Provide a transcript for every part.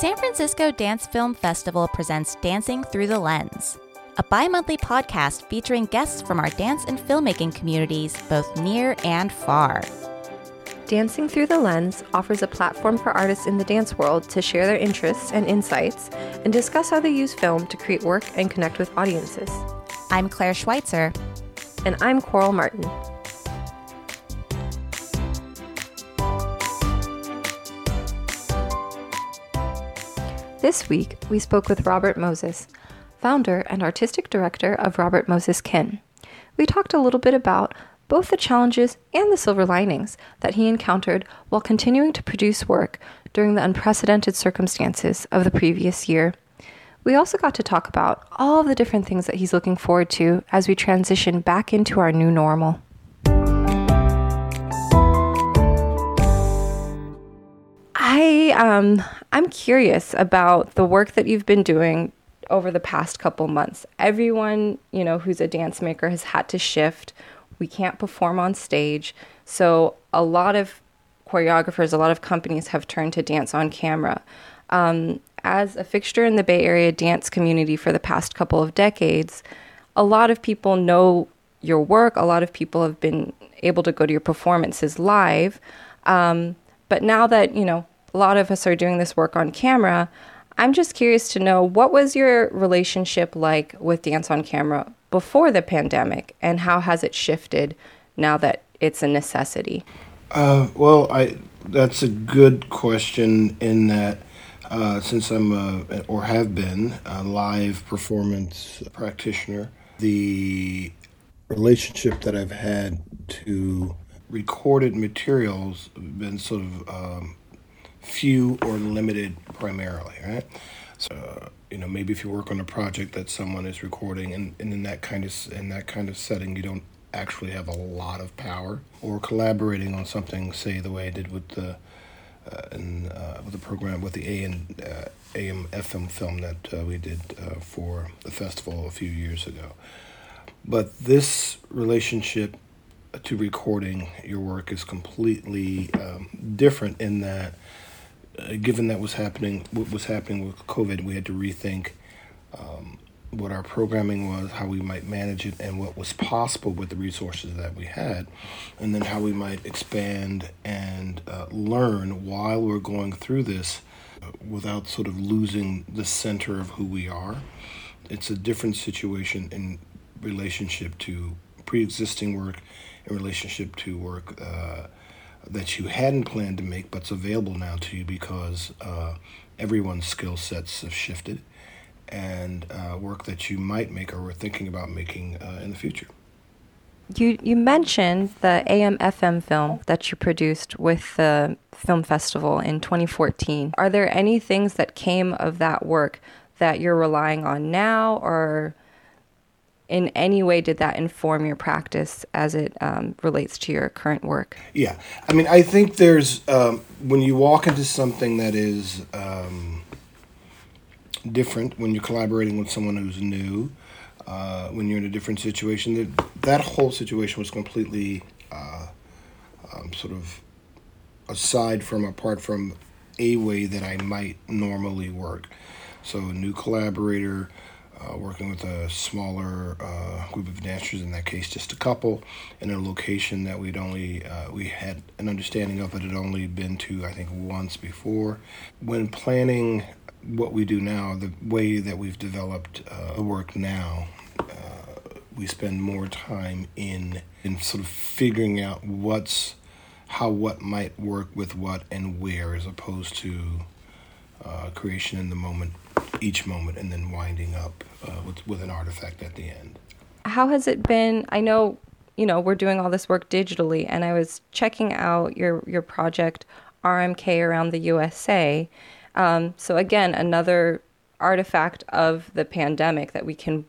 San Francisco Dance Film Festival presents Dancing Through the Lens, a bi monthly podcast featuring guests from our dance and filmmaking communities, both near and far. Dancing Through the Lens offers a platform for artists in the dance world to share their interests and insights and discuss how they use film to create work and connect with audiences. I'm Claire Schweitzer. And I'm Coral Martin. This week, we spoke with Robert Moses, founder and artistic director of Robert Moses Kin. We talked a little bit about both the challenges and the silver linings that he encountered while continuing to produce work during the unprecedented circumstances of the previous year. We also got to talk about all of the different things that he's looking forward to as we transition back into our new normal. I um I'm curious about the work that you've been doing over the past couple months. Everyone, you know, who's a dance maker has had to shift. We can't perform on stage. So a lot of choreographers, a lot of companies have turned to dance on camera. Um, as a fixture in the Bay Area dance community for the past couple of decades, a lot of people know your work. A lot of people have been able to go to your performances live. Um, but now that, you know, a lot of us are doing this work on camera, I'm just curious to know what was your relationship like with dance on camera before the pandemic and how has it shifted now that it's a necessity? Uh, well, I that's a good question in that uh, since I'm a, or have been a live performance practitioner, the relationship that I've had to recorded materials been sort of um, few or limited primarily, right? So, you know, maybe if you work on a project that someone is recording and, and in that kind of in that kind of setting you don't actually have a lot of power or collaborating on something say the way I did with the uh, uh, with the program with the A and uh, AM FM film that uh, we did uh, for the festival a few years ago. But this relationship to recording your work is completely um, different in that uh, given that was happening, what was happening with COVID, we had to rethink um, what our programming was, how we might manage it, and what was possible with the resources that we had, and then how we might expand and uh, learn while we're going through this uh, without sort of losing the center of who we are. It's a different situation in relationship to pre existing work, in relationship to work. Uh, that you hadn't planned to make but's available now to you because uh, everyone's skill sets have shifted and uh, work that you might make or were thinking about making uh, in the future. You you mentioned the AMFM film that you produced with the film festival in 2014. Are there any things that came of that work that you're relying on now or in any way did that inform your practice as it um, relates to your current work? Yeah, I mean, I think there's um, when you walk into something that is um, different, when you're collaborating with someone who's new, uh, when you're in a different situation, that that whole situation was completely uh, um, sort of aside from, apart from a way that I might normally work. So a new collaborator uh, working with a smaller uh, group of dancers, in that case, just a couple, in a location that we'd only uh, we had an understanding of, but had only been to I think once before. When planning what we do now, the way that we've developed uh, the work now, uh, we spend more time in in sort of figuring out what's how what might work with what and where, as opposed to uh, creation in the moment each moment and then winding up uh, with, with an artifact at the end. How has it been? I know, you know, we're doing all this work digitally, and I was checking out your, your project, RMK Around the USA. Um, so, again, another artifact of the pandemic that we can,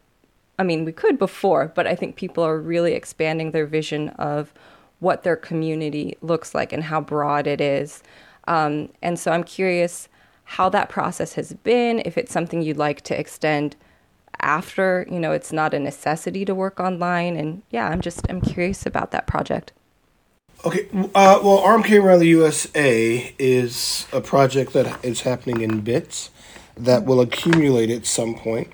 I mean, we could before, but I think people are really expanding their vision of what their community looks like and how broad it is. Um, and so I'm curious how that process has been, if it's something you'd like to extend after, you know, it's not a necessity to work online. And yeah, I'm just, I'm curious about that project. Okay, uh, well, Around the USA is a project that is happening in bits that will accumulate at some point.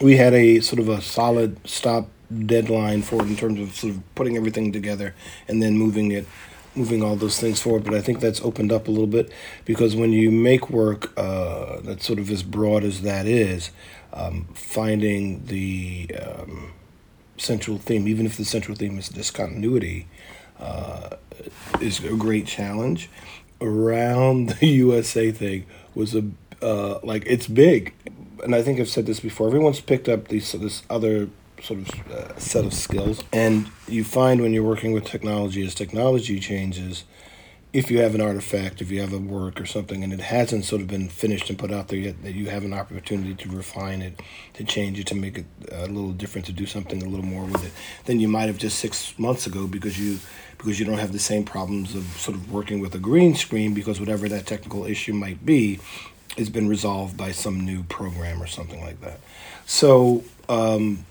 We had a sort of a solid stop deadline for it in terms of sort of putting everything together and then moving it moving all those things forward. But I think that's opened up a little bit because when you make work uh, that's sort of as broad as that is, um, finding the um, central theme, even if the central theme is discontinuity, uh, is a great challenge. Around the USA thing was a uh, like it's big, and I think I've said this before. Everyone's picked up these this other sort of uh, set of skills. And you find when you're working with technology, as technology changes, if you have an artifact, if you have a work or something, and it hasn't sort of been finished and put out there yet, that you have an opportunity to refine it, to change it, to make it a little different, to do something a little more with it than you might have just six months ago because you because you don't have the same problems of sort of working with a green screen because whatever that technical issue might be has been resolved by some new program or something like that. So um,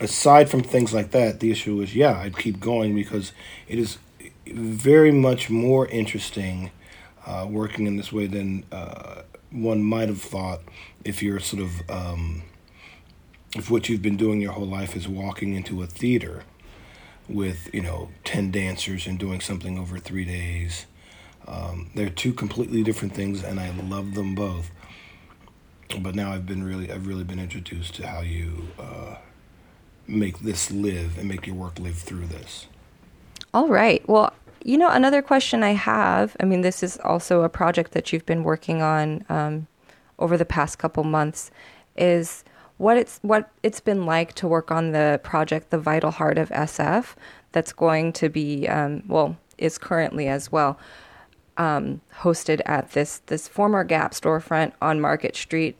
aside from things like that, the issue is yeah, I'd keep going because it is very much more interesting uh, working in this way than uh, one might have thought if you're sort of um, if what you've been doing your whole life is walking into a theater with you know 10 dancers and doing something over three days. Um, they're two completely different things and i love them both. But now i've been really i've really been introduced to how you uh, make this live and make your work live through this. All right. Well, you know, another question I have I mean, this is also a project that you've been working on um, over the past couple months is what it's what it's been like to work on the project the vital heart of sf that's going to be um, well is currently as well um, hosted at this this former gap storefront on market street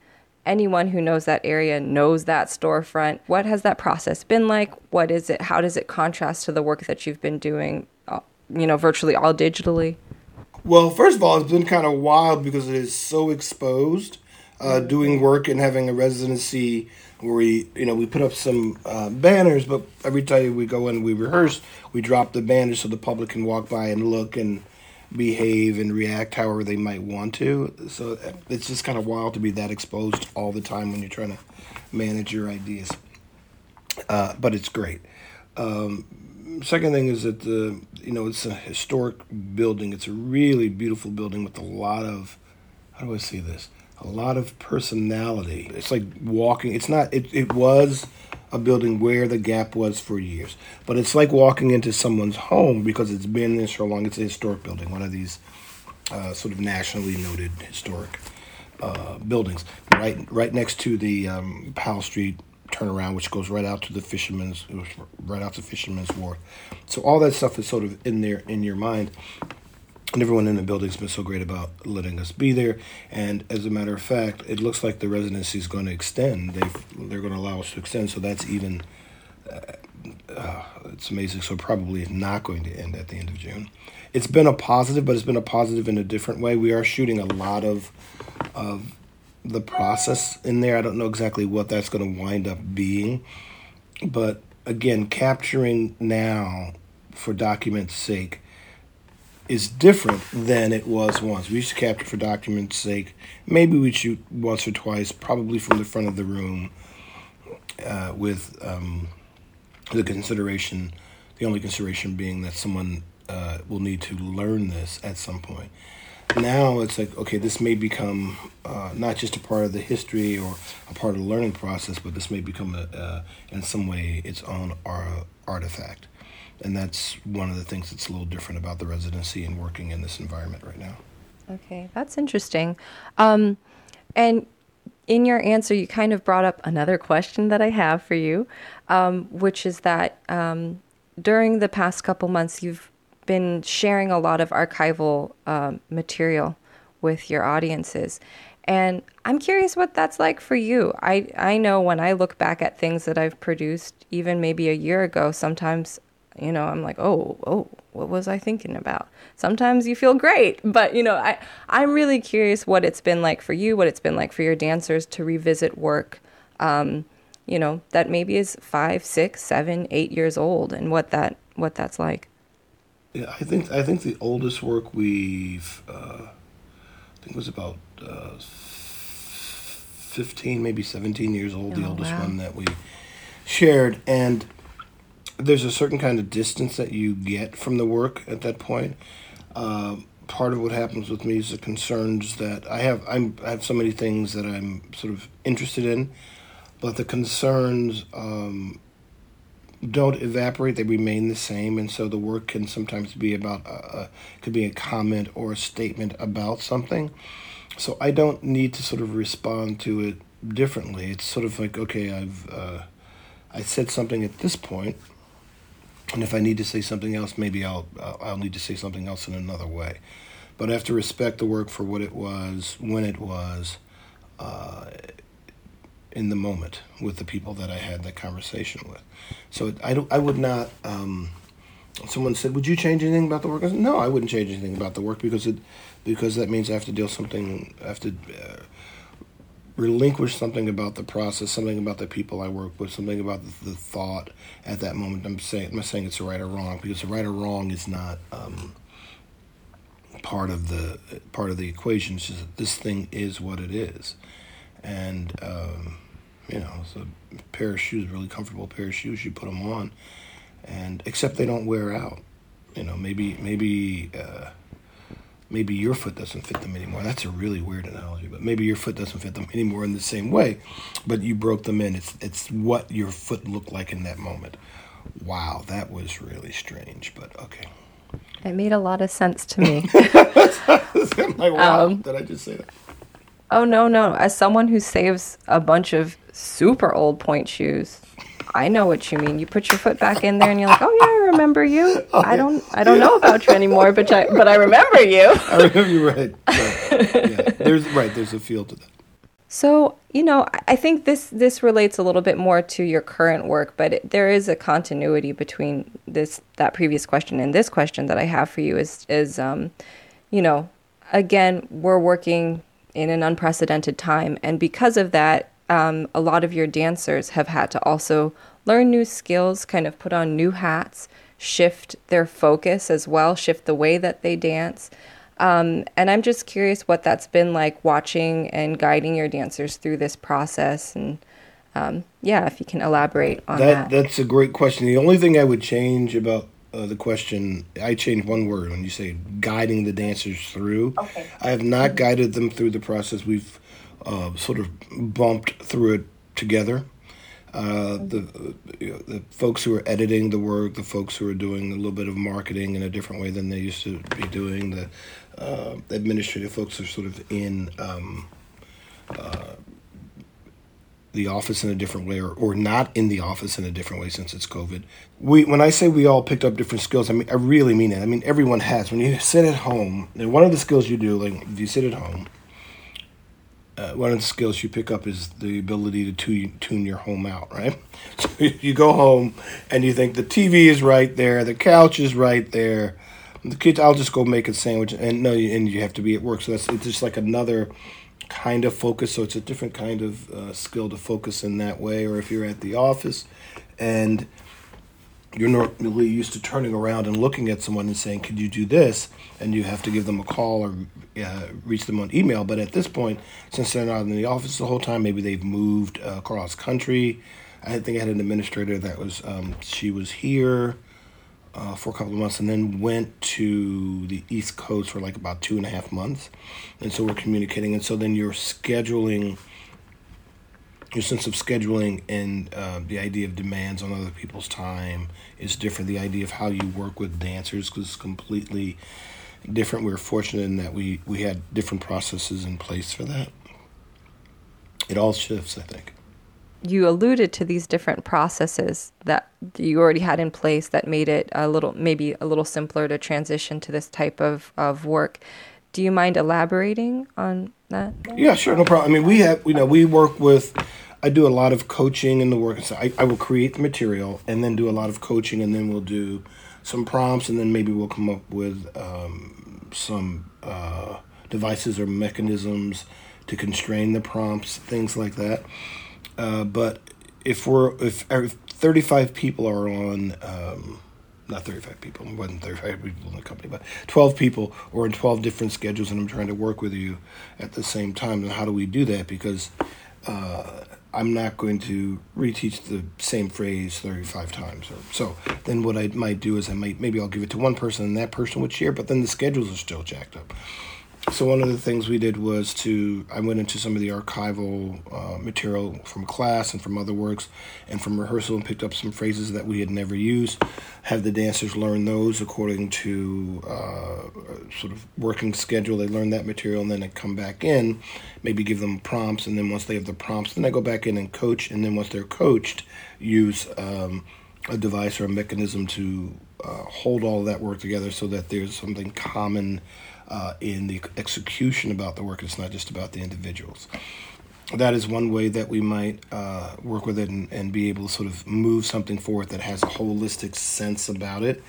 anyone who knows that area knows that storefront. What has that process been like? What is it? How does it contrast to the work that you've been doing, uh, you know, virtually all digitally? Well, first of all, it's been kind of wild because it is so exposed. Uh, doing work and having a residency where we, you know, we put up some uh, banners, but every time we go in, we rehearse, we drop the banners so the public can walk by and look and behave and react however they might want to. So it's just kind of wild to be that exposed all the time when you're trying to manage your ideas. Uh, but it's great. Um, second thing is that the you know it's a historic building. It's a really beautiful building with a lot of how do I say this? A lot of personality. It's like walking. It's not. It it was a building where the gap was for years. But it's like walking into someone's home because it's been there so long. It's a historic building, one of these uh, sort of nationally noted historic uh, buildings, right right next to the um, Powell Street turnaround, which goes right out to the Fisherman's, right out to Fisherman's Wharf. So all that stuff is sort of in there in your mind and everyone in the building's been so great about letting us be there. And as a matter of fact, it looks like the residency is going to extend. They they're going to allow us to extend, so that's even. Uh, uh, it's amazing. So probably it's not going to end at the end of June. It's been a positive, but it's been a positive in a different way. We are shooting a lot of of the process in there. I don't know exactly what that's going to wind up being, but again, capturing now for document's sake is different than it was once. We used to capture for document's sake. Maybe we'd shoot once or twice, probably from the front of the room, uh, with um, the consideration, the only consideration being that someone uh, will need to learn this at some point. Now it's like, okay, this may become uh, not just a part of the history or a part of the learning process, but this may become, a, uh, in some way, its own artifact and that's one of the things that's a little different about the residency and working in this environment right now. Okay, that's interesting. Um, and in your answer, you kind of brought up another question that I have for you, um, which is that um, during the past couple months, you've been sharing a lot of archival uh, material with your audiences. And I'm curious what that's like for you. I, I know when I look back at things that I've produced, even maybe a year ago, sometimes you know i'm like oh oh what was i thinking about sometimes you feel great but you know i i'm really curious what it's been like for you what it's been like for your dancers to revisit work um, you know that maybe is five six seven eight years old and what that what that's like Yeah, I think I think the oldest work we've uh, I think was about uh, fifteen, maybe seventeen years old. the Oh, oldest wow. one that we shared, and there's a certain kind of distance that you get from the work at that point. Uh, part of what happens with me is the concerns that I have. I'm, I have so many things that I'm sort of interested in, but the concerns um, don't evaporate; they remain the same, and so the work can sometimes be about a, a could be a comment or a statement about something. So I don't need to sort of respond to it differently. It's sort of like okay, I've uh, I said something at this point, and if I need to say something else, maybe I'll I'll need to say something else in another way. But I have to respect the work for what it was, when it was, uh, in the moment with the people that I had that conversation with. So I don't I would not. Um, someone said, "Would you change anything about the work?" I said, "No, I wouldn't change anything about the work because it because that means I have to deal something. I have to." Uh, relinquish something about the process, something about the people I work with, something about the, the thought at that moment. I'm saying I'm not saying it's right or wrong because right or wrong is not um, part of the part of the equation. It's just this thing is what it is, and um, you know, it's a pair of shoes, really comfortable pair of shoes. You put them on, and except they don't wear out. You know, maybe maybe. Uh, maybe your foot doesn't fit them anymore. That's a really weird analogy, but maybe your foot doesn't fit them anymore in the same way, but you broke them in. It's it's what your foot looked like in that moment. Wow, that was really strange, but okay. It made a lot of sense to me. I'm like, wow, Um, did I just say that? oh no, no. As someone who saves a bunch of super old pointe shoes, I know what you mean. You put your foot back in there and you're like, "Oh yeah, I remember you. I don't I don't know about you anymore, but I, but I remember you." I remember you right. right. Yeah, there's right. There's a feel to that. So, you know, I- I think this this relates a little bit more to your current work, but it, there is a continuity between this that previous question and this question that I have for you is is um, you know, again, we're working in an unprecedented time, and because of that, um, a lot of your dancers have had to also learn new skills, kind of put on new hats, shift their focus as well, shift the way that they dance. Um, and I'm just curious what that's been like watching and guiding your dancers through this process. And um, yeah, if you can elaborate on That that. that's a great question. The only thing I would change about uh, the question, I changed one word when you say guiding the dancers through. Okay. I have not guided them through the process. We've uh, sort of bumped through it together. Uh, the you know, the folks who are editing the work, the folks who are doing a little bit of marketing in a different way than they used to be doing, the uh, administrative folks are sort of in um, uh, the office in a different way, or, or not in the office in a different way since it's COVID. We when I say we all picked up different skills, I mean I really mean it. I mean everyone has. When you sit at home, and one of the skills you do, like if you sit at home, uh, one of the skills you pick up is the ability to tune, tune your home out, right? So you go home and you think the TV is right there, the couch is right there. The kids, I'll just go make a sandwich, and no, you- and you have to be at work. So that's it's just like another kind of focus. So it's a different kind of uh, skill to focus in that way. Or if you're at the office, and you're normally used to turning around and looking at someone and saying, "Could you do this?" and you have to give them a call or uh, reach them on email. But at this point, since they're not in the office the whole time, maybe they've moved uh, across country. I think I had an administrator that was um, she was here uh, for a couple of months and then went to the East Coast for like about two and a half months, and so we're communicating. And so then you're scheduling your sense of scheduling and uh, the idea of demands on other people's time is different. The idea of how you work with dancers is completely different. We were fortunate in that we, we had different processes in place for that. It all shifts, I think. you alluded to these different processes that you already had in place that made it a little maybe a little simpler to transition to this type of, of work do you mind elaborating on that Yeah, sure, no problem. I mean, we have, you know, we work with, I do a lot of coaching in the work. So I, I will create the material and then do a lot of coaching and then we'll do some prompts and then maybe we'll come up with um, some uh, devices or mechanisms to constrain the prompts, things like that. Uh, but if we're, if, if 35 people are on um, not 35 people, it wasn't 35 people in the company, but 12 people or in 12 different schedules, and I'm trying to work with you at the same time. And how do we do that? Because uh, I'm not going to reteach the same phrase 35 times. Or, so then what I might do is I might, maybe I'll give it to one person and that person would share, but then the schedules are still jacked up. So one of the things we did was to I went into some of the archival uh, material from class and from other works and from rehearsal and picked up some phrases that we had never used. Have the dancers learn those according to uh, sort of working schedule. They learn that material and then they come back in, maybe give them prompts, and then once they have the prompts, then they go back in and coach. And then once they're coached, use um, a device or a mechanism to uh, hold all that work together so that there's something common uh, in the execution about the work. It's not just about the individuals. That is one way that we might uh, work with it and, and, be able to sort of move something forward that has a holistic sense about it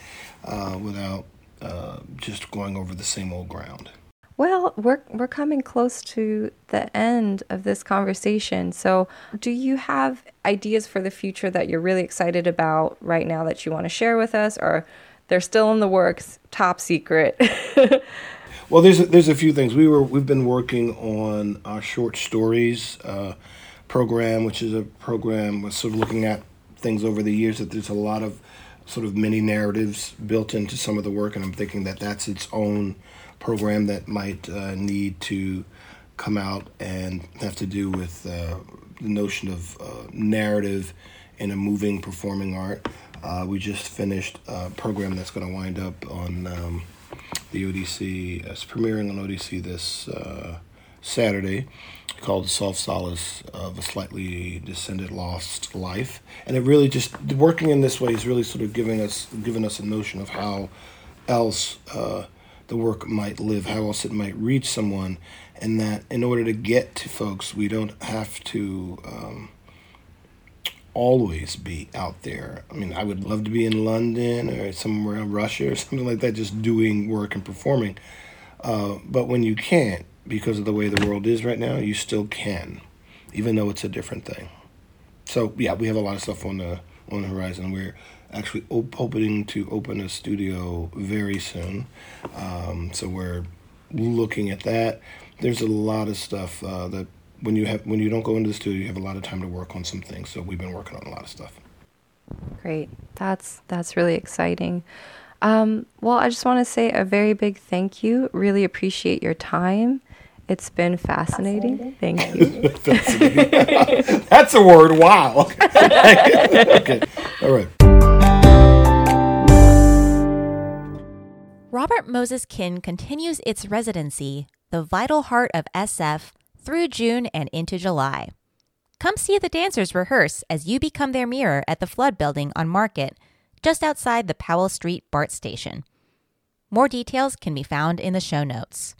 uh, without uh, just going over the same old ground. Well, we're we're coming close to the end of this conversation. So, do you have ideas for the future that you're really excited about right now that you want to share with us or they're still in the works, top secret? Well, there's a, there's a few things. We were we've been working on our short stories uh, program, which is a program we're sort of looking at things over the years. That there's a lot of sort of mini narratives built into some of the work, and I'm thinking that that's its own program that might uh, need to come out and have to do with uh, the notion of uh, narrative in a moving performing art. Uh, we just finished a program that's going to wind up on. Um, the ODC. It's premiering on ODC this uh, Saturday called The Soft Solace of a Slightly Descended Lost Life. And it really just, working in this way is really sort of giving us, giving us a notion of how else uh, the work might live, how else it might reach someone. And that in order to get to folks, we don't have to. Um, always be out there. I mean, I would love to be in London or somewhere in Russia or something like that, just doing work and performing. Uh, but when you can't, because of the way the world is right now, you still can, even though it's a different thing. So yeah, we have a lot of stuff on the on the horizon. We're actually op- hoping to open a studio very soon. Um, so we're looking at that. There's a lot of stuff uh, that when you have when you don't go into the studio, you have a lot of time to work on some things. So we've been working on a lot of stuff. Great, that's that's really exciting. Um, well, I just want to say a very big thank you. Really appreciate your time. It's been fascinating. Thank you. That's a word. Wow. okay. All right. Robert Moses Kin continues its residency, the vital heart of SF, through June and into July. Come see the dancers rehearse as you become their mirror at the Flood Building on Market, just outside the Powell Street BART station. More details can be found in the show notes.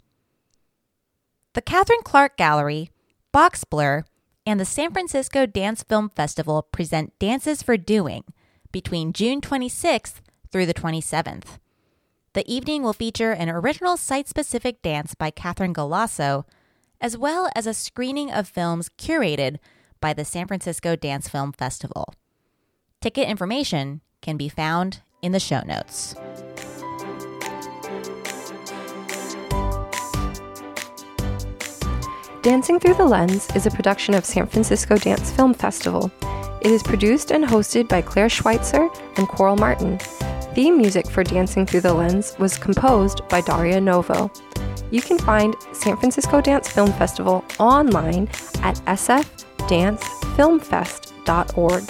The Catherine Clark Gallery, Box Blur, and the San Francisco Dance Film Festival present Dances for Doing between June 26th through the 27th. The evening will feature an original site specific dance by Catherine Galasso as well as a screening of films curated by the San Francisco Dance Film Festival. Ticket information can be found in the show notes. Dancing Through the Lens is a production of San Francisco Dance Film Festival. It is produced and hosted by Claire Schweitzer and Coral Martin. Theme music for Dancing Through the Lens was composed by Daria Novo. You can find San Francisco Dance Film Festival online at sfdancefilmfest.org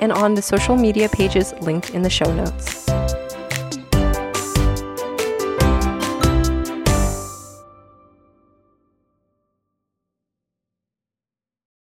and on the social media pages linked in the show notes.